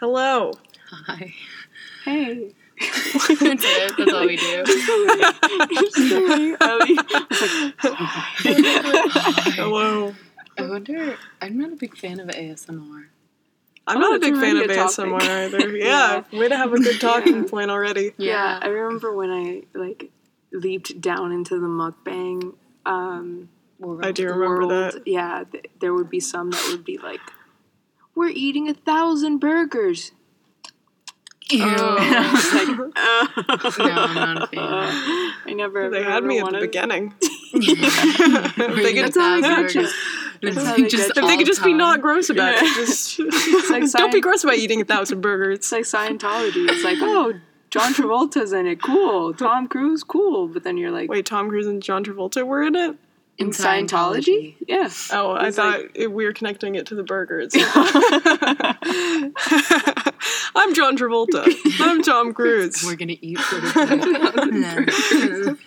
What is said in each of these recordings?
Hello. Hi. Hey. That's it. That's all we do. Hello. I wonder. I'm not a big fan of ASMR. I'm Oh, not a big fan of ASMR topic. either. Yeah, way to have a good talking point already. Yeah. I remember when I like leaped down into the mukbang um, I do remember world. that. Yeah, th- there would be some that would be like, "We're eating a thousand burgers." Ew. Oh. I was like, no, I'm not a fan. I never. They ever, had me ever at the beginning. They could, That's how they thousand got you. That's how they just if they could just be not gross about Yeah. it, just like don't be gross about eating a thousand burgers. It's like Scientology. It's like, oh, John Travolta's in it. Cool. Tom Cruise, cool. But then you're like, Wait, Tom Cruise and John Travolta were in it? In Scientology? Yeah. Oh, I It's thought like- it, we were connecting it to the burgers. I'm John Travolta. I'm Tom Cruise. We're gonna eat burgers.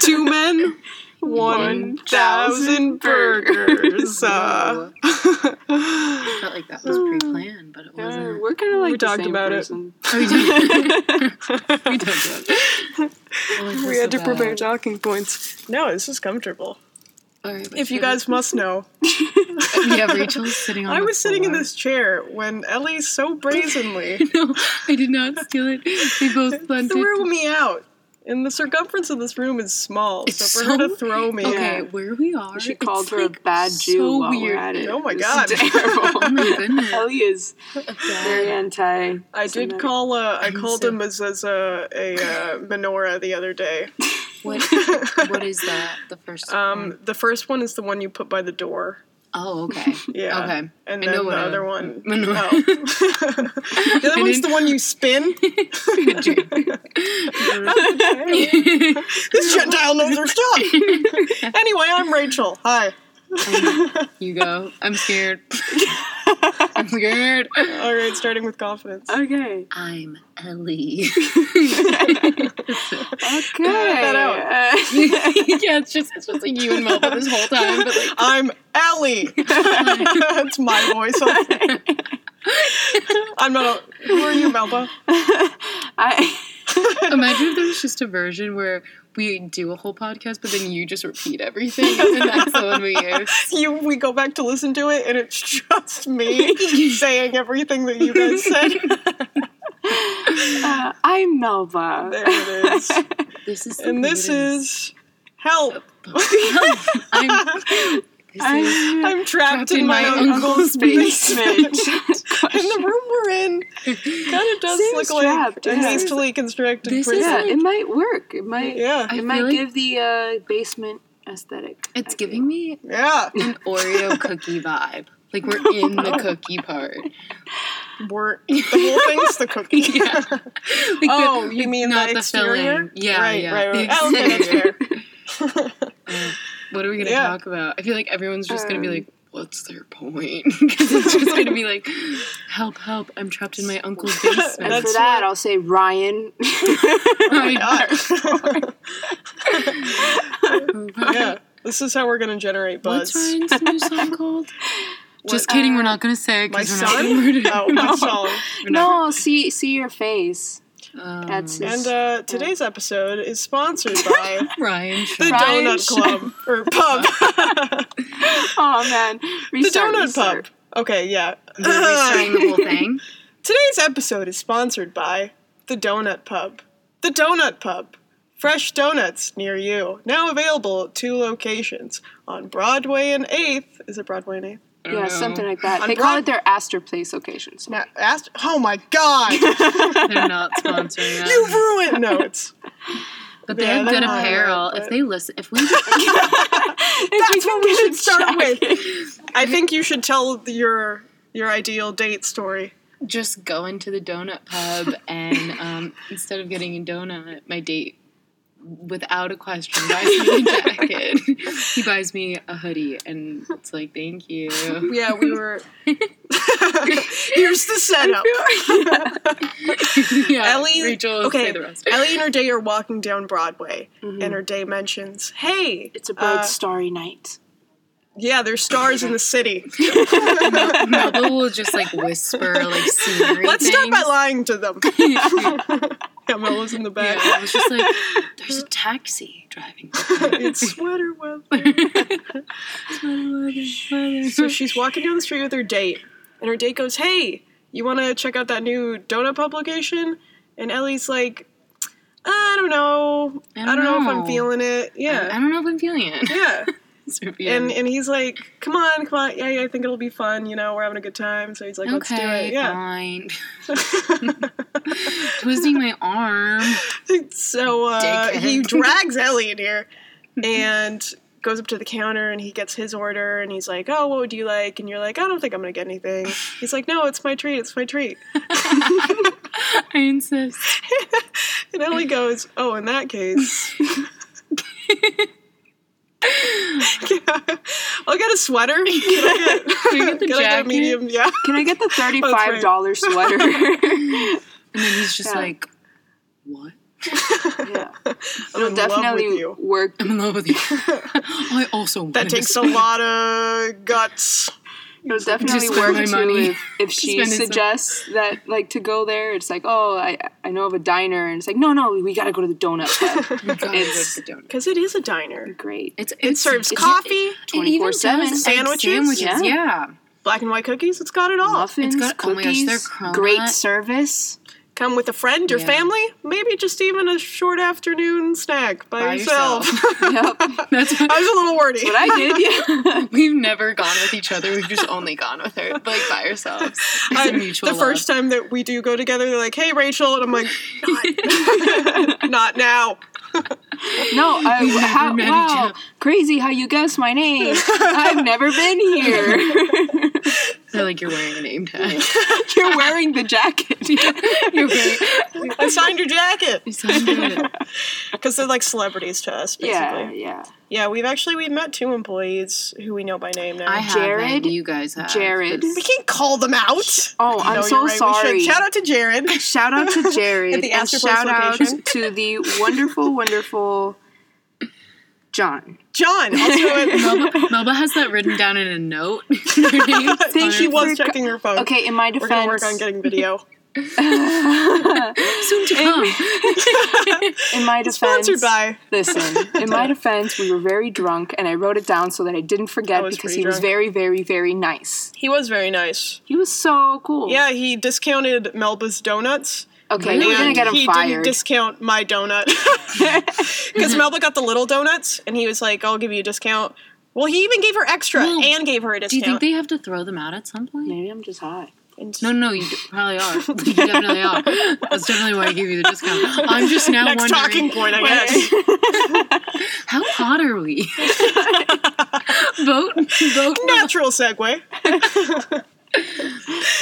Two men, one thousand burgers. Uh, I felt like that was pre-planned, but it wasn't. we're kind of like We the talked same about it. person. Oh, we did. we talked about it. Oh, I we had so to prepare talking points. No, this is comfortable. All right, but If you should- guys must know, yeah, Rachel's sitting on. I the was sitting in this chair when Ellie so brazenly No, I did not steal it. They both blended. threw me out. And the circumference of this room is small, It's so for her to throw me Okay, Yeah. where we are, She it's, called her like, a bad Jew so while weird. we're at it. Oh my God. terrible. Oh my goodness. Ellie is very anti. I did call. Uh, I called him as, as a, a uh, menorah the other day. What? What is that? The first. one? Um, the first one is the one you put by the door. Oh, okay. Yeah. Okay. And then the other one. Oh. the other I one's didn't- the one you spin. this Gentile knows her stuff. anyway, I'm Rachel. Hi. you go. I'm scared. I'm scared. All right, starting with confidence. Okay. I'm Ellie. Okay. that out. Uh, yeah, it's just it's just like you and Melba this whole time, but like I'm Ellie. That's my voice. I'm not. A, who are you, Melba? I. imagine if there was just a version where we do a whole podcast, but then you just repeat everything, and that's the one we use. You. We go back to listen to it, and it's just me saying everything that you guys said. Uh, I'm Melba. There it is. This is the And this weirdest- is help. I'm. This is, I'm, I'm trapped, in, my, uncle's basement. and the room we're in kind of does Seems look like a yeah. hastily constructed This is prison. yeah, like- it might work. It might. yeah, It feel might like give the uh, basement aesthetic. it's I giving me yeah. an Oreo cookie vibe. Like we're in the cookie part. We're, the whole thing's the cookie. Yeah. Like oh, the- you mean not the the exterior? filling. Yeah, right, yeah. right, right. The Oh, okay, that's fair. Uh, what are we gonna Yeah. talk about? I feel like everyone's just gonna be Um, like, "What's their point?" Because it's just gonna be like, "Help, help! I'm trapped in my uncle's basement." That's for that, I'll say Ryan. yeah, this is how we're gonna generate buzz. What's Ryan's new song called? Just kidding. we're not gonna say it My because we're not son? gonna murder. Oh, my song. We're not- no, see, see your face. Um, That's it. And uh, today's episode is sponsored by Ryan. the Ryan Donut Sh- Club or pub. Oh man, the Donut restart. Pub. Okay, yeah. Restarting the whole thing. Today's episode is sponsored by the Donut Pub. The Donut Pub. Fresh donuts near you. Now available at two locations on Broadway and 8th. Is it Broadway and 8th? I don't Yeah, know. something like that. On They call it their Astor Place locations. Now, asked, oh my god! They're not sponsoring us. you ruined No, it's But they Yeah, have they're good apparel. but- If they listen, if we That's what we should start with. with. I think you should tell your your ideal date story. just go into the donut pub and um, instead of getting a donut, my date, without a question, buys me a jacket. he buys me a hoodie, and it's like, thank you. Yeah, we were. Here's the setup. yeah, Ellie, Rachel, okay, the rest. Ellie and her day are walking down Broadway, and her day mentions, "Hey, It's a bird's uh, starry night. Yeah, there's stars in the city. Melba will just like whisper like scenery. Let's start by lying to them. Yeah, Yeah, Melo's in the back. I was just like, there's a taxi driving. It's sweater weather. So she's walking down the street with her date, and her date goes, "Hey, you want to check out that new donut publication?" And Ellie's like, "I don't know. I don't, know. if I'm feeling it." Yeah. I Yeah, don't know if I'm feeling it. yeah. And and he's like, "Come on, come on. Yeah, yeah, I think it'll be fun. You know, we're having a good time." So he's like, "Let's do it." Yeah. fine. Twisting my arm. so uh, he drags Ellie in here and goes up to the counter and he gets his order and he's like, "Oh, what would you like?" And you're like, "I don't think I'm gonna get anything." He's like, "No, it's my treat. It's my treat." I insist. And Ellie goes, "Oh, in that case." I'll get a sweater. Can I get, Can I get the can I get a jacket? medium? Yeah. Can I get the thirty-five dollar sweater? And then he's just Yeah. like, what? yeah, I'm it'll in love with definitely work. I'm in love with you. I also want That takes a lot of guts. It'll definitely spend work my too money. if, if she Spend it some- suggests that like to go there. It's like, oh, I I know of a diner, and it's like, no, no, we got to go to the donut pub. Because it is a diner. great. It's, It serves coffee, It even 24/7. does, like, Sandwiches? sandwiches. Yeah. Yeah. black and white cookies. It's got it all. Muffins, It's got- oh gosh, cookies, great service. Come with a friend, your Yeah. family, maybe just even a short afternoon snack by, By yourself. yep, That's I was a little wordy. what I did. Yeah. We've never gone with each other. We've just only gone with her, like by ourselves. I- mutual the first time that we do go together, they're like, "Hey, Rachel," and I'm like, "Not, not now." No, I, how, wow, crazy how you guessed my name. I've never been here. Love. They're like, you're wearing a name tag. You're wearing the jacket. you're wearing. I signed your jacket You sound good. because they're like celebrities to us, basically. yeah, Yeah. yeah. we've actually we've met two employees who we know by name now. I have. Jared- You guys have. Jared. we can't call them out. Oh, I'm No, so right, sorry. Shout out to Jared. Shout out to Jared At the and Astor Place shout out to the wonderful, wonderful John. John, also Melba, Melba has that written down in a note. Their names Thank on she was for- checking her phone. Okay, in my defense, We're gonna defense, work on getting video. soon to come. in my defense, Sponsored by. Listen, in my defense, we were very drunk, and I wrote it down so that I didn't forget I because pretty he was very, very, very nice. He was very nice. He was so cool. Yeah, he discounted Melba's donuts. Okay, Really? we're gonna get him he didn't discount my donut because Melba got the little donuts, and he was like, "I'll give you a discount." Well, he even gave her extra Well, and gave her a discount. Do you think they have to throw them out at some point? Maybe I'm just high. And- No, no, you d- probably are. You definitely are. That's definitely why I gave you the discount. I'm just now Next wondering talking point, I guess. how hot are we? vote, vote. Natural segue.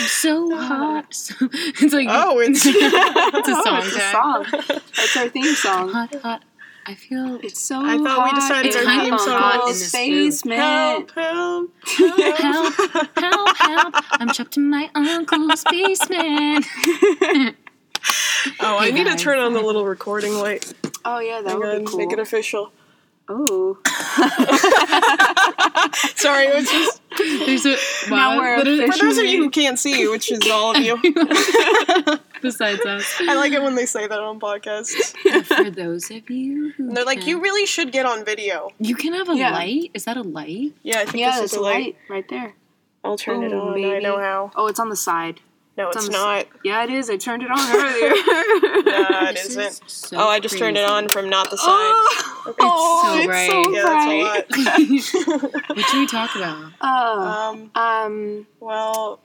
So hot. So, it's like Oh, it's it's a oh, song it's a song. That's our theme song. Hot, hot. I feel It's so hot. I thought we decided it's our hot theme on song all in this space, room. help, help, help, help, help. I'm trapped in my uncle's basement. Oh, I Hey, need to turn on the little recording light. Oh yeah, that Hang would on, be cool. Make it official. oh, Sorry, it was just There's a Now wow, we're for those of you who can't see, which is all of you. besides us. I like it when they say that on podcasts. For those of you who And they're like, can- you really should get on video. you can have a Yeah. light. Is that a light? Yeah, I think yeah, this is a a light. light right there. I'll turn it Ooh, on. I know how. Oh, it's on the side. No, It's it's, on the not. Yeah, it is. I turned it on earlier. No, it This is isn't. so Oh, I just turned it on from not the side. oh, oh, so it's bright. so Yeah, bright. that's a lot. What should we talk about? Oh, Um, um, well,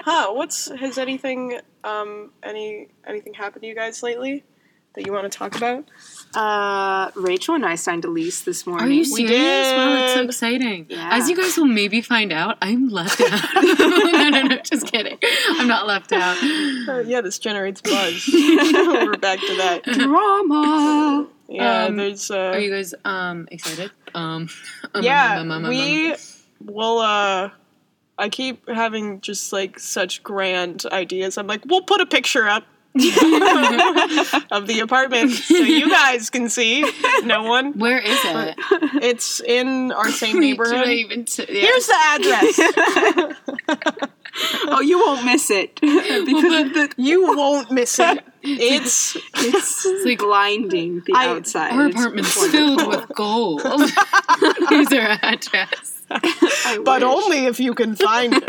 huh? What's has anything um any anything happened to you guys lately that you want to talk about? uh, Rachel and I signed a lease this morning. Are you We serious? Wow, that's so exciting. Yeah. As you guys will maybe find out, I'm left out. no, no, no, just kidding. I'm not left out. Uh, yeah, this generates buzz. We're back to that. Drama. Yeah, Um, there's. Uh, Are you guys um excited? Um, um, yeah, um, um, um, um, we will. Uh, I keep having just like such grand ideas. I'm like, we'll put a picture up. of the apartment so you guys can see. No one. Where is it? It's in our same Should I neighborhood. even t- yeah. Here's the address. Oh, you won't miss it because the, You won't miss it. It's it's like- blinding the I- outside. Our apartment's filled with gold. Here's our address. But wish. only if you can find it.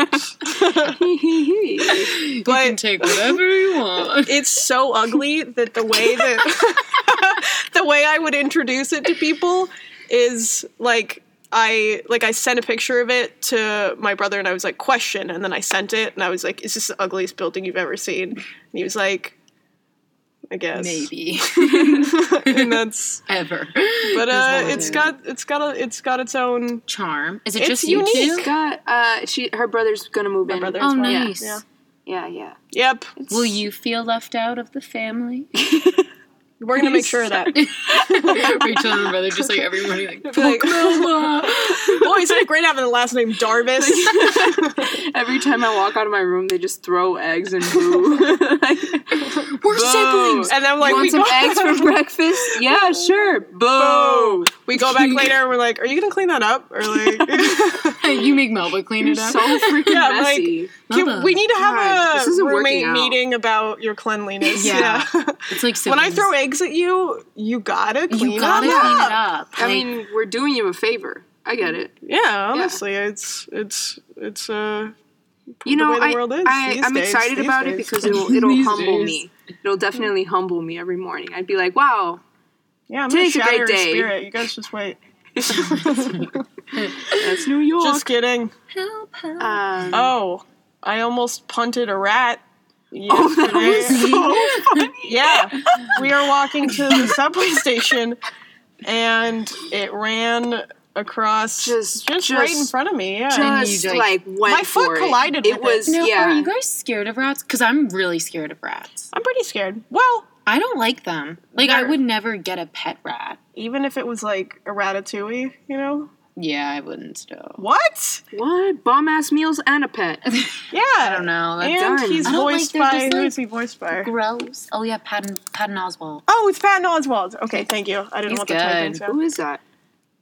You But- can take whatever you want. It's so ugly that the way that the way I would introduce it to people is like I like I sent a picture of it to my brother and I was like question and then I sent it and I was like is this the ugliest building you've ever seen? And he was like I guess Maybe and that's ever. but As uh long as it's I- got it's got a it's got its own charm. Is it It's just you unique. two? Got uh, she her brother's gonna move in. brother's Oh, one. nice. Yeah. Yeah, yeah. Yep. Will you feel left out of the family? We're gonna make sure of that. Rachel and her brother just like every morning like, Like, oh, isn't it great having the last name Darvis? Every time I walk out of my room, they just throw eggs and boo. like, We're siblings. And then like want we some go, eggs for breakfast? Yeah, sure. Boo. we go back later and we're like, are you gonna clean that up? Or like you make Melba clean it up. So freaking Yeah, I'm like- messy. Can- we need to have God, a this isn't working roommate meeting about your cleanliness. Yeah. Yeah. it's like when I throw eggs at you, you gotta clean you gotta them clean up. it up. I Like, mean, we're doing you a favor. I get it. Yeah, honestly, it's it's it's uh You the know, way the I, world is I these I'm days, excited these about it because it'll it'll humble days. me. It'll definitely humble me every morning. I'd be like, wow, yeah. I'm gonna Today's a great your day. spirit. You guys just wait. that's New York. Just kidding. help, help. um, Oh, I almost punted a rat. oh, that yesterday. was so funny. Yeah, we are walking to the subway station, and it ran across Just- just, right in front of me. Yeah, And Just you, like, like- went My foot for it. collided It with it. was Now, yeah. are you guys scared of rats? Because I'm really scared of rats. I'm pretty scared. Well, I don't like them. Like I would never get a pet rat. even if it was like a ratatouille, you know Yeah, I wouldn't still. what? what bomb ass meals and a pet. Yeah, I don't know. That's And done. he's I don't like voiced they're by just, who like, is he voiced by? gross. Oh yeah, Patton Patton Oswalt. Oh, it's Patton Oswalt. Okay, thank you. I didn't He's want to type in. good. So. Who is that?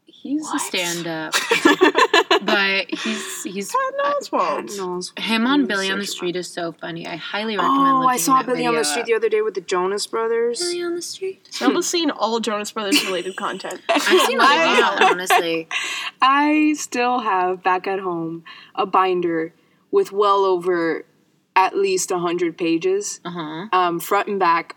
He's What? a stand-up, but he's he's Patton Oswalt. knows. him on Let me Billy on the Street is so funny. I highly recommend. Oh, I saw that Billy on the street up. the other day with the Jonas Brothers. Billy on the Street. Zelda's seen all Jonas Brothers related content. I've seen a I- lot, honestly. I still have back at home a binder with well over at least hundred pages, Uh huh. um, front and back.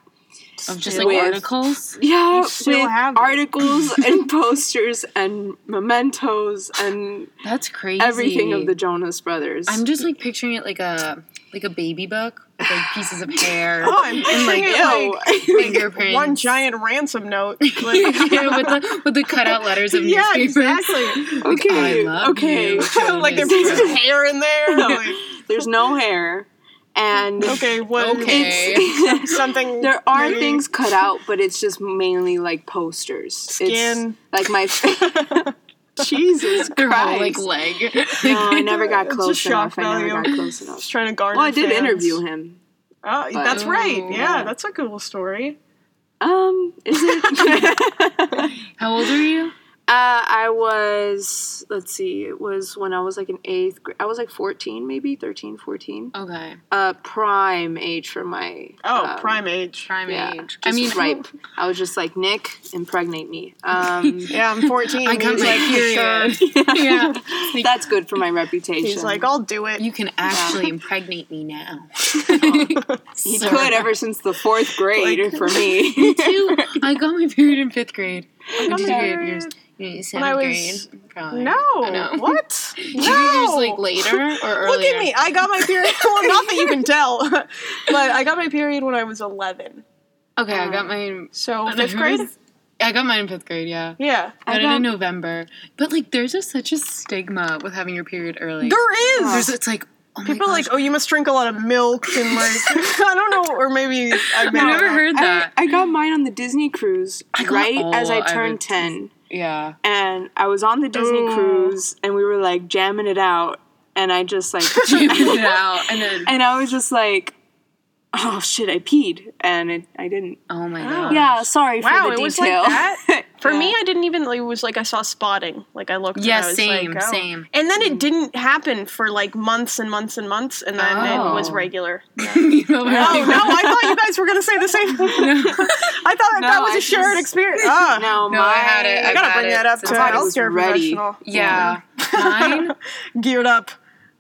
Of just With- like articles. Yeah, still with have articles and posters and mementos and That's crazy. everything of the Jonas Brothers. I'm just like picturing it like a like a baby book with like pieces of hair Oh, I'm and picturing like it like fingerprints. one giant ransom note. Like, yeah, with the with the cutout letters of yeah, newspapers. exactly. okay, I love okay. you. like there's pieces of hair in there. Like, There's no hair, and okay, what? Okay. it's, Something. there are maybe- things cut out, but it's just mainly like posters. Skin. It's like my. Jesus Their Christ. whole like leg. No, I never got close shock enough. I never value. got close enough. Just trying to guard. Well, I did fans. interview him. Oh, that's right. Oh. Yeah, that's a cool story. Um, is it? How old are you? Uh, I was, let's see, it was when I was like in eighth grade. I was like 14, maybe 13, 14. Okay, Uh, prime age for my. Oh, um, prime age. prime Yeah, age. just I mean, ripe. I was just like, Nick, impregnate me. Um, Yeah, I'm 14. I got He's my like, period. Sure. yeah, that's good for my reputation. He's like, I'll do it. you can actually impregnate me now. he Sir. could ever since the fourth grade Like- for me. Too. I got my period in fifth grade. Got did you get yours? You- Seventh when I grade, was- probably. no. I know. What? No. you yours like later or earlier? Look at me. I got my period. well, not that you can tell, but I got my period when I was 11. Okay, I got um, mine. So fifth grade. I got mine in fifth grade. Yeah. Yeah, I got it in November, but like, there's just such a stigma with having your period early. there is. There's, it's like, oh my People are like, oh, you must drink a lot of milk and like, I don't know, or maybe I I made never heard that. I got mine on the Disney cruise got right as I all- I turned would- 10. yeah. and I was on the Disney Ooh. cruise and we were like jamming it out and I just like Jamming it out, and then and I was just like oh shit, I peed, and it, I didn't. Oh my Oh. god. Yeah, sorry for Wow, the it was like that? For Yeah. me, I didn't even. It was like I saw spotting. Like I looked. Yeah, and I was same, like, oh. same. And then it didn't happen for like months and months and months, and then it was Oh. regular. You know, Oh no! I thought you guys were gonna say the same. Thing. I thought that, No, that was I a shared just- experience. Ah, No, No, I had it. I I've gotta bring it that up since to a I was healthcare ready. professional. Yeah. Mine. Geared up.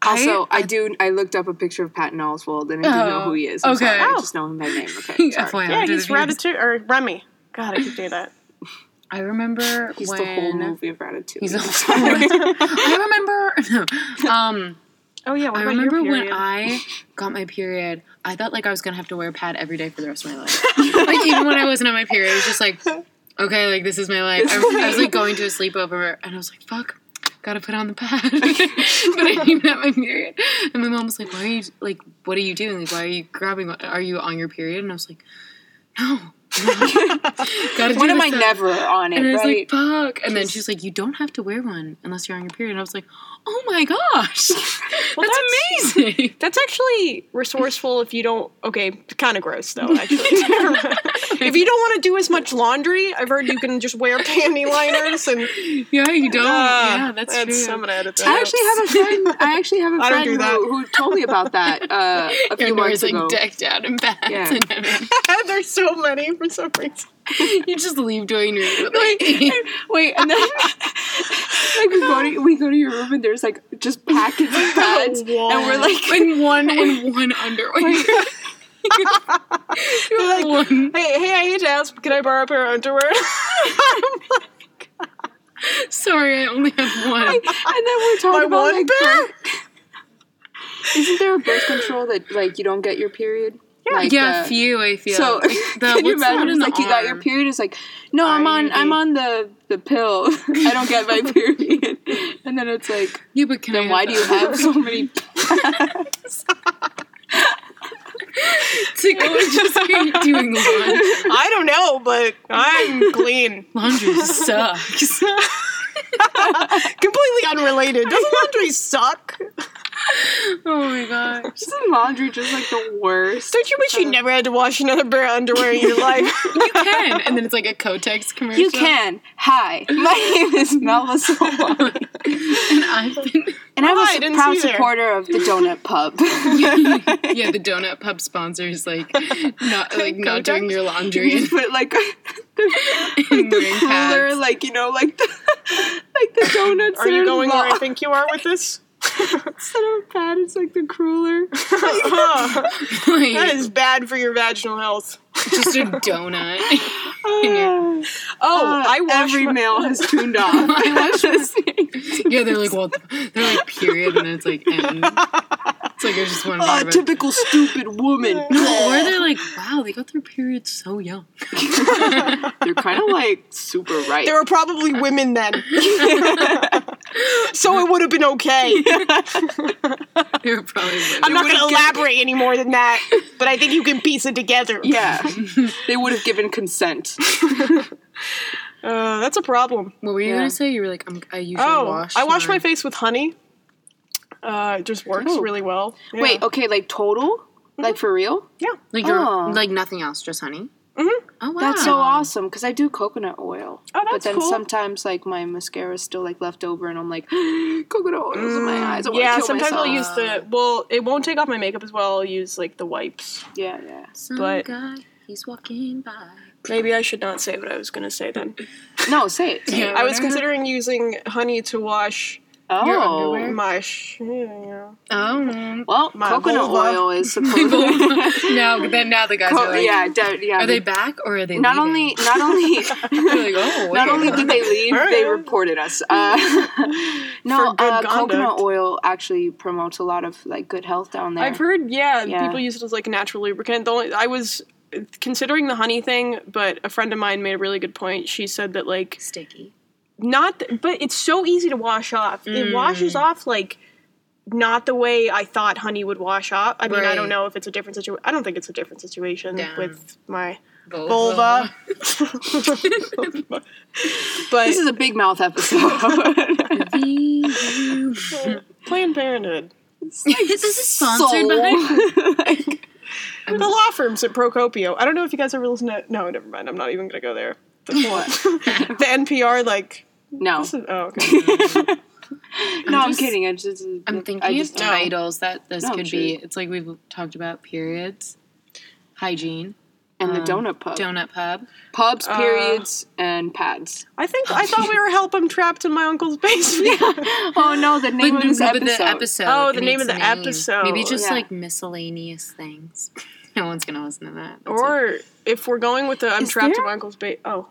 Also, I, I- do. I looked up a picture of Patton Oswalt, and I do know Oh, who he is. I'm okay. sorry, I Oh. just know him by name. Okay, sorry. FYI, Yeah, he's the. Ratatouille or Remy. God, I keep doing that. I remember He's when the whole movie of Ratatouille. He's the whole I remember. um, Oh yeah, I remember when? I got my period. I thought like I was gonna have to wear a pad every day for the rest of my life. like even when I wasn't on my period, it was just like, okay, like this is my life. I, I was like going to a sleepover, and I was like, fuck. Gotta put on the pad, but I didn't even have my period. And my mom was like, "Why are you like? What are you doing? Like, why are you grabbing? Are you on your period?" And I was like, "No, gotta When am I stuff." never on it? And I was right? like, fuck. And then she's like, you don't have to wear one unless you're on your period. And I was like, oh my gosh. Well, that's, amazing. That's actually resourceful if you don't. Okay, kind of gross though. Actually, if you don't want to do as much laundry, I've heard you can just wear panty liners and. Yeah, you don't. Ah, yeah, that's, true. I'm gonna edit that. I out. actually have a friend. I actually have a I friend do who, who told me about that uh, a few Your months nose ago. like decked out in pads Yeah. and everything. There's so many for some reason. you just leave doing your Wait, wait, and then like we go to we go to your room and there's like just packets of pads, and we're like, in one in one underwear. They're like, one. hey, hey, I hate to ask, can I borrow a pair of underwear? Sorry, I only have one. and then we're talking My about like, birth- isn't there a birth control that like you don't get your period? Like, yeah, uh, few I feel. So Like, the, can you what's the one imagine? in It's the like you got your period. It's like, no, I'm on. I'm on the the pill. I don't get my period. And then it's like, Yeah, but can then why have do you have so many? to go just keep doing laundry? I don't know, but I'm clean. Laundry sucks. Completely unrelated. Doesn't laundry suck? Oh my gosh. Isn't laundry just like the worst? Don't you wish you never had to wash another pair of underwear in your life? You can. And then it's like a Kotex commercial. You can. Hi, my name is Melba Solani, And I've been. And I'm Oh, I a proud supporter of the Donut Pub. yeah, the donut pub sponsors like not like not doing your laundry You put like, the, like the cruller, pads. like you know, like the like the donuts. Are you going where I think you are with this? Instead of a pad, it's like the cruller. Like, that is bad for your vaginal health. just a donut. Oh, Oh, I wash every my- male has tuned off. I watch this. yeah, they're like, well, they're like period, and then it's like end. It's like I just want to Oh, talk typical stupid woman. or they're like, wow, they got their periods so young. They're kind of like super right. There were probably women then. So it would have been okay. They were probably. I'm not going to elaborate any more than that, but I think you can piece it together. yeah, they would have given consent. Uh, that's a problem. What were you Yeah. gonna say? You were like, I'm, I usually Oh, wash. I wash my mine. face with honey. Uh, it just works Oh. really well. Yeah. Wait, okay, like total, like for real? Yeah. Like you're Oh. like nothing else, just honey. Mhm. Oh wow, That's so awesome because I do coconut oil. Oh, but then cool. sometimes like my mascara is still like left over, and I'm like, coconut oil's in my eyes. I wanna Mm, Yeah, kill sometimes I'll use the. Well, it won't take off my makeup as well. I'll use like the wipes. Yeah, yeah. Some but- guy, he's walking by. Maybe I should not say what I was going to say then. No, say it. Say Yeah. it. I was considering using honey to wash Oh, underwear? my. Sh- yeah. Oh well, My coconut vulva. oil is supposed. no, then now the guys Co- are like, yeah, de- yeah. are they back or are they? not leaving? only not only like, oh, not only did they leave, they reported us. Uh, no, uh, coconut oil actually promotes a lot of like good health down there. I've heard, yeah, Yeah. people use it as like a natural lubricant. The only, I was considering the honey thing, but a friend of mine made a really good point. She said that like sticky. Not, th- but it's so easy to wash off. It washes Mm. off like not the way I thought honey would wash off. I mean, I don't know if it's a different situation. I don't think it's a different situation Damn. with my Vulva. vulva. but this is a big mouth episode. Planned Parenthood. this is sponsored by. like, The law firms at Procopio. I don't know if you guys ever listen to. No, never mind. I'm not even gonna go there. The, the NPR like. No, This is, oh, okay. no, I'm just- kidding. I just, I'm I thinking just of know. titles that this No, could true. be. It's like we've talked about periods, hygiene, and the um, donut pub, donut pub. pubs, Uh, periods, and pads. I think I thought we were help. I'm trapped in my uncle's basement. Oh no, the name But, of this but episode. the episode. Oh, the name of the name. episode. Maybe just Yeah. like miscellaneous things. No one's gonna listen to that. That's Or if we're going with the I'm Is trapped there- in my uncle's basement. Oh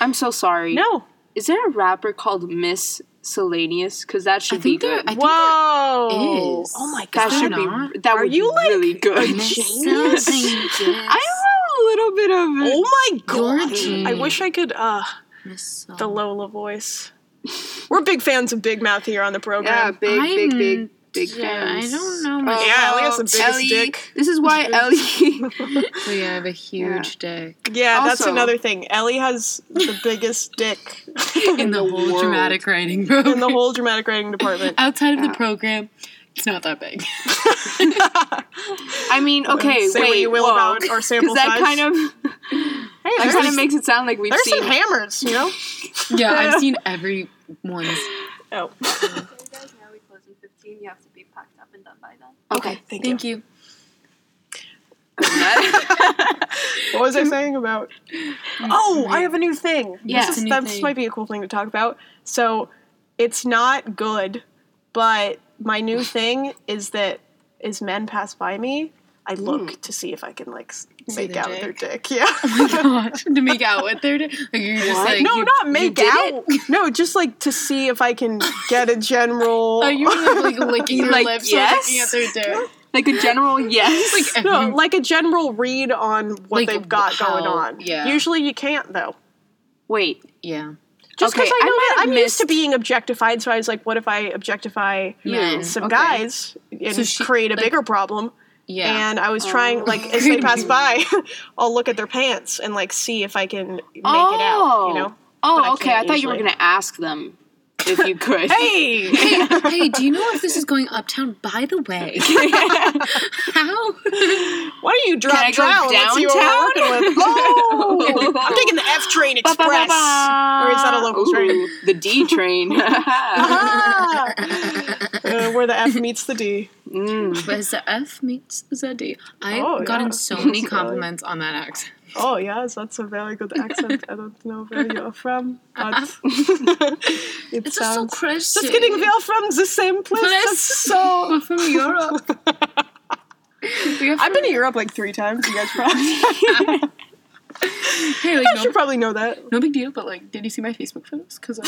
I'm so sorry. no! Is there a rapper called Miss Cellaneous? Because that I should be think there. good. I think Whoa! there is. Oh my that god! there should not? be. That Are would you, be like, really good. a Miss genius? Cellaneous. I have a little bit of it. Oh my You're god! I wish I could. uh Miss The Lola voice. We're big fans of Big Mouth here on the program. big, big, I'm- big, big yeah, I don't know oh, much. Yeah, Ellie has the biggest Ellie, dick. This is why Ellie. So yeah, I have a huge dick Yeah, that's another thing. Ellie has the biggest dick in the, the whole world. dramatic writing program. in the whole dramatic writing department. Outside of Yeah. the program, it's not that big. I mean, okay, Say wait. what you will whoa. about our sample that size. kind of Hey, that kind of makes it sound like we've there's seen. some hammers, you know? yeah, I've seen every one's. Oh, you guys know we close in 15. You have to be packed up and done by then. okay, thank, Thank you. you. What was I saying about? Oh, I have a new thing. Yeah. this, It's is, new that thing. might be a cool thing to talk about. So, it's not good, but my new thing is that is men pass by me, I look hmm. to see if I can like See make their out with their dick? dick. Yeah. Oh my gosh, to make out with their dick? Like you're just What? like no, you- not make did out. No, just like to see if I can get a general. Oh, you were like licking your Like, lips yes? or looking at their dick. like a general yes. Like no, like a general read on what Like, they've got how- going on. yeah. Usually you can't though. wait, yeah. Just because I I know might that have I'm used to being objectified, so I was like, what if I objectify Men. some Okay. guys and So she- create a like- bigger problem? Yeah. And I was trying, Oh. like, as they pass by, I'll look at their pants and like see if I can make it out. You know? Oh, But I oh, okay. I can't thought you were gonna ask them if you could. Hey. hey, hey, do you know if this is going uptown? By the way, how? Why don't you drop Can I go down? Let's see what we're downtown? with. Oh, I'm taking the F train express. Or is that a local train? The D train. Uh-huh. Where the F meets the D. Mm. Was the F meets the D? I've Oh, gotten yeah. so many compliments on that accent. Oh yes, that's a very good accent. I don't know where you're from, but it It's just so sounds. crazy. Just kidding, we are from the same place. Place. That's so. We're from Europe. I've been to Europe like three times. You guys probably, Hey, like, you no, should probably know that. no big deal, but like, did you see my Facebook photos? Because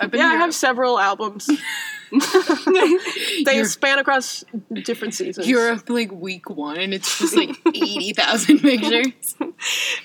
I've been Yeah, I have several albums. They You're- span across different seasons. Europe like week one, and it's just like eighty thousand pictures.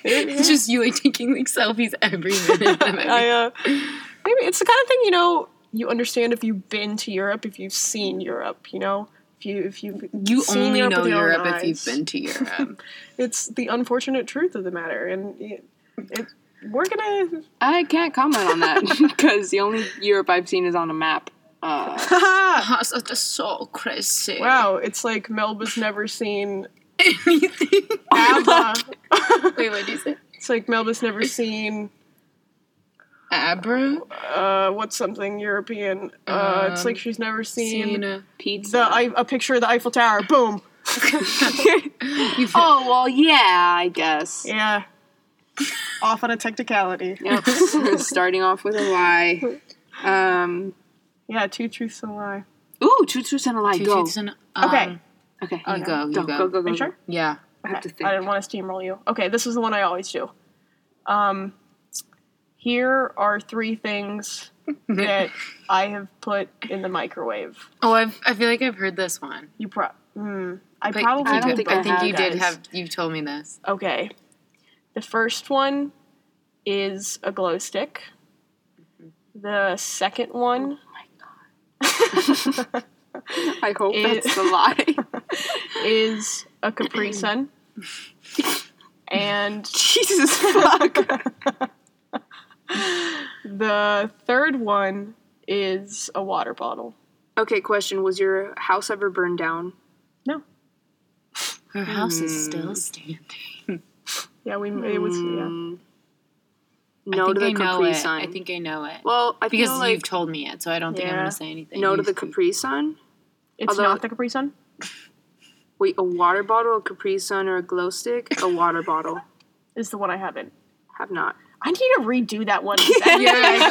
It's just you like taking like selfies every minute. I uh, maybe it's the kind of thing you know you understand if you've been to Europe, if you've seen Europe. You know, if you if you you only Europe know with your own Europe if you've been to Europe. It's the unfortunate truth of the matter, and it, it, we're gonna. I can't comment on that because the only Europe I've seen is on a map. Uh, That's that's so crazy. wow, it's like Melba's never seen Anything. ABBA. Wait, what did you say? it's like Melba's never seen ABBA. uh, what's something European. Uh, it's Um, like she's never seen Cena. pizza. the I- a picture of the Eiffel Tower. Boom. oh well, yeah, I guess. Yeah. Off on a technicality. Yep. Starting off with a lie. Um. Yeah, two truths and a lie. Ooh, two truths and a lie. Two go. truths and- Okay. um, Okay. Oh, you no. go. You Go, go. go, go, go. Are you sure? Yeah. I have to Okay, think. I didn't want to steamroll you. Okay, this is the one I always do. Um, here are three things that I have put in the microwave. Oh, I've, I feel like I've heard this one. You pro. Mm, I But probably you I don't did- think I I think have, you did have. You told me this. Okay. The first one is a glow stick. The second one I hope It- that's the lie. is a Capri Sun. and Jesus fuck. the third one is a water bottle. okay, question: Was your house ever burned down? No. Her house is hmm. still standing. Yeah, we it was yeah. Hmm. I No to think the I know Capri it. Sun. I think I know it. well, I because feel you've told me it, so I don't think I'm gonna say anything. no to the Capri Sun. It's Although- not the Capri Sun. Wait, a water bottle, a Capri Sun, or a glow stick? A water bottle. Is the one I haven't. Have not. I need to redo that one. Yeah, yeah.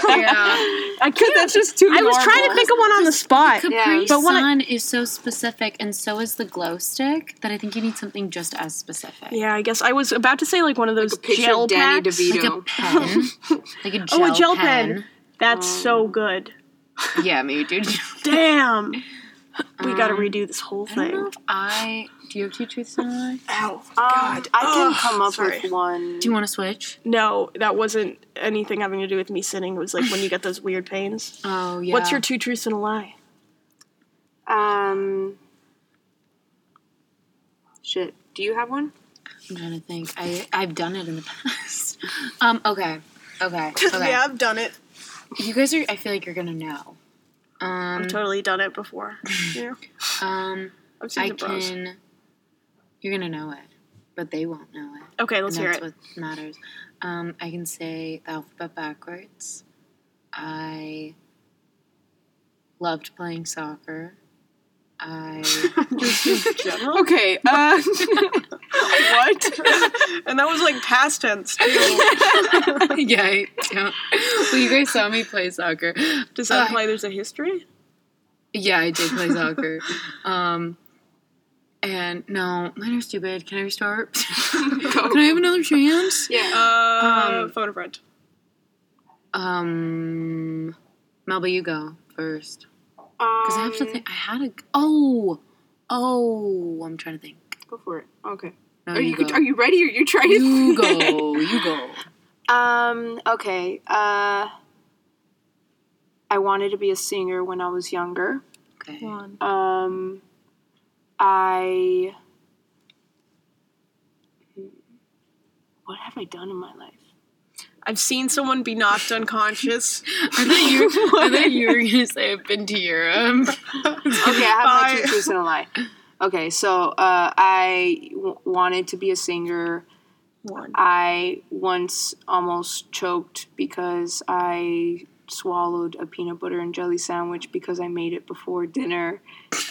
I can't. That's just too. I was trying to think of one on the spot. Capri Yeah, but when I- Sun is so specific, and so is the glow stick, that I think you need something just as specific. Yeah, I guess I was about to say like one of those a gel of Danny packs. DeVito. Like a pen, like a gel, Oh, a gel pen. pen. That's so good. Yeah, maybe dude. Damn. We got to Um, redo this whole I don't know thing. if I. Do you have two truths and a lie? Ow. Um, I can Ugh, come up sorry. with one. Do you want to switch? No, that wasn't anything having to do with me sitting. It was like when you get those weird pains. Oh yeah. What's your two truths and a lie? Um. Shit. Do you have one? I'm trying to think. I I've done it in the past. um. Okay. Okay. Okay. yeah, I've done it. You guys are. I feel like you're gonna know. Um. I've totally done it before. Yeah, Um. I've seen I the bros. can. You're gonna know it, but they won't know it. Okay, let's and hear that's it. what matters. Um, I can say the alphabet backwards. I loved playing soccer. I General? Okay. Uh, what? and that was like past tense too. yeah, I don't. Well, you guys saw me play soccer. Does that Uh, imply there's a history? Yeah, I did play soccer. Um, and no, mine are stupid. Can I restart? Can I have another chance? yeah. Uh, Um, phone a friend. Um, Melba, you go first. Because I have to Um, think. I had a. Oh, oh, I'm trying to think. Go for it. Okay. No, Are you, you go. are you ready? Or are you trying You to? go. You go. Um. Okay. Uh. I wanted to be a singer when I was younger. Okay. Um. I. What have I done in my life? I've seen someone be knocked unconscious. I thought you. I thought you were gonna say I've been to Europe. Okay, I have my Bye. two truths and a lie. Okay, so uh, I w- wanted to be a singer. One. I once almost choked because I swallowed a peanut butter and jelly sandwich because I made it before dinner,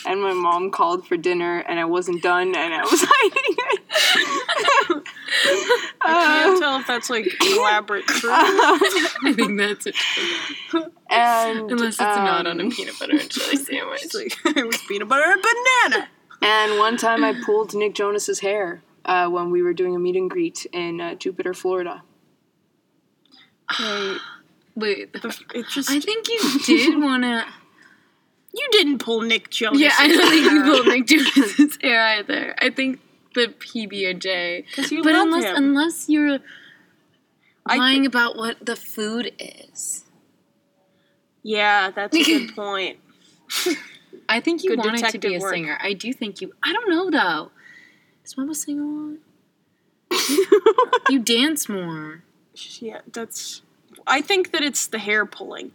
and my mom called for dinner and I wasn't done and I was hiding it. I can't Uh, tell if that's like elaborate truth. I think that's it. and Unless it's not on a um, peanut butter and jelly sandwich. Like it was peanut butter and banana. And one time I pulled Nick Jonas's hair uh, when we were doing a meet and greet in uh, Jupiter, Florida. Wait, Wait, it just I think you did want to. you didn't pull Nick Jonas. Yeah, I don't think you pulled Nick Jonas's hair either. I think the PB or J. because you But love unless him. unless you're I lying about what the food is, yeah, that's a good point. I think you wanted to be a work. singer. I do think you. I don't know though. Is Mama sing a lot? You dance more. Yeah, that's. I think that it's the hair pulling.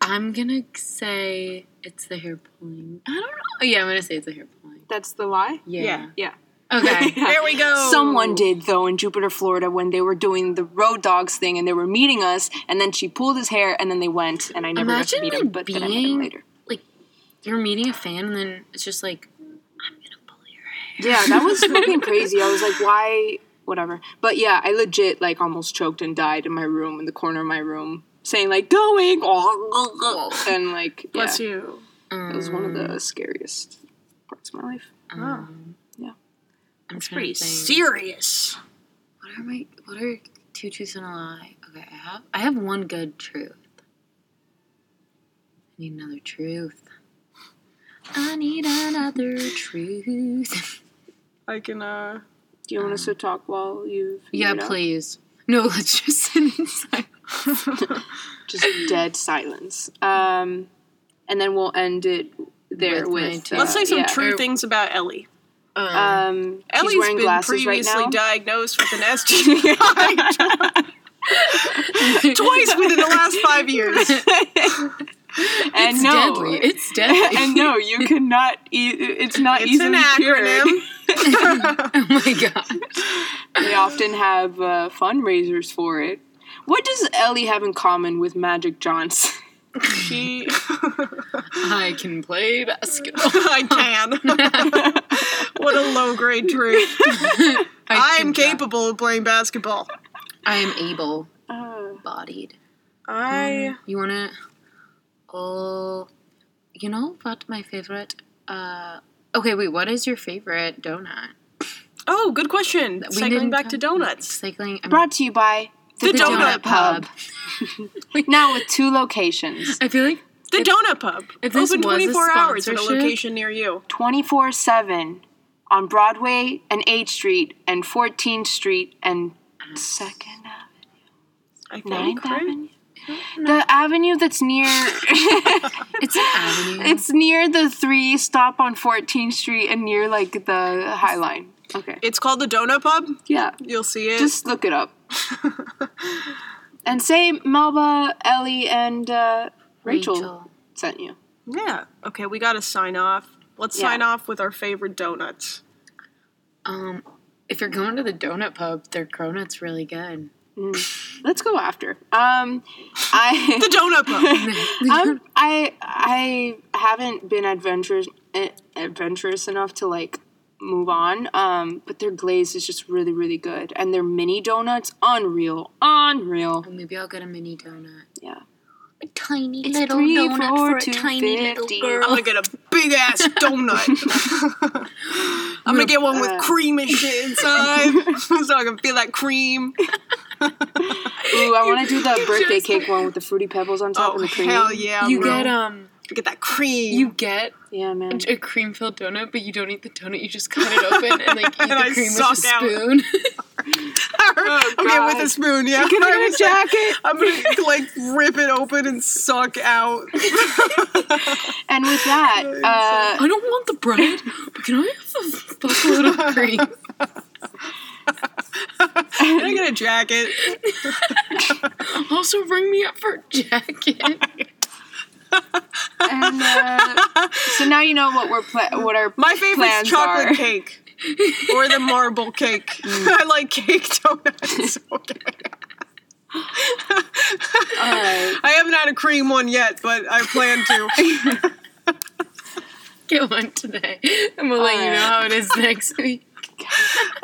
I'm gonna say it's the hair pulling. I don't know. Oh, yeah, I'm gonna say it's the hair pulling. That's the lie? Yeah. Yeah. Yeah. Okay. There we go. Someone did though in Jupiter, Florida, when they were doing the road dogs thing and they were meeting us, and then she pulled his hair, and then they went, and I never Imagine, got to meet him, like, but then I met him being- later. You're meeting a fan, and then it's just like, I'm gonna pull your hair. Yeah, that was fucking crazy. I was like, why? Whatever. But yeah, I legit like almost choked and died in my room, in the corner of my room, saying like going, and like yeah, Bless you. it was one of the scariest parts of my life. Um, Yeah. I'm It's trying pretty to think. serious. What are my? What are two truths and a lie? Okay, I have. I have one good truth. I need another truth. I need another truth. I can. uh... Do you want us to talk while you? yeah, please. No, let's just sit inside. Just dead silence. Um, and then we'll end it there With with. uh, Let's say some yeah. true things about Ellie. Um, Um, she's Ellie's been glasses right previously diagnosed with an STI twice within the last five years. and it's no, deadly. It's deadly. and no, you cannot. E- it's not It's easily an cured. acronym. Oh my god. They often have uh, fundraisers for it. What does Ellie have in common with Magic Johnson? She. I can play basketball. I can. what a low grade truth. I I'm can try. capable of playing basketball. I am able Uh, bodied. I. You wanna? Oh, you know what my favorite? Uh, okay, wait. What is your favorite donut? Oh, good question. We Cycling didn't back to donuts. Cycling. I'm- brought to you by The Donut Pub. now with two locations I feel like The If- Donut Pub. if this Open 24 hours at a location near you. 24 7 on Broadway and 8th Street and 14th Street and 2nd I think. 9th right? Avenue? The avenue that's near it's an avenue. it's near the three stop on 14th Street and near like the High Line. Okay. It's called the Donut Pub. Yeah. You'll see it. Just look it up. and say Melba, Ellie, and uh, Rachel, Rachel. sent you. yeah. Okay, we got to sign off. Let's Yeah. sign off with our favorite donuts. Um, if you're going to the donut pub, their cronut's really good. Let's go after. Um, I. The Donut Pub. I'm, I I haven't been adventurous eh, adventurous enough to like move on. Um, but their glaze is just really really good, and their mini donuts unreal, unreal. Maybe I'll get a mini donut. Yeah. A tiny It's little three donut for for a tiny little girl. I'm gonna get a big ass donut. I'm gonna get one with Uh. cream and shit inside, so I can feel that cream. Ooh, I want to do the birthday just- cake one with the fruity pebbles on top Oh and the cream. hell yeah! you bro. get um, get that cream. you get Yeah, man. a cream filled donut, but you don't eat the donut. You just cut it open and like eat And the I cream with suck a out. Spoon. okay, God. with a spoon. Yeah. Can I I get a was like- jacket? I'm gonna like rip it open and suck out. And with that, uh, I don't want the bread, but can I have a fuckload of cream? Can I get a jacket? Also, ring me up for a jacket. and uh, so now you know what we're pla- what our My favorite's plans chocolate are. cake or the marble cake. Mm. I like cake donuts. Okay. Alright. I haven't had a cream one yet, but I plan to. Get one today, and we'll let you know how it is next week.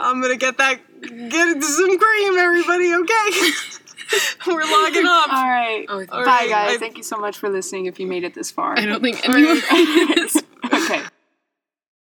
I'm gonna get that. Get some cream, everybody. Okay. We're logging up. All right. Oh, I Bye, Alright, guys. I- you so much for listening if you made it this far. I don't think anyone. Okay.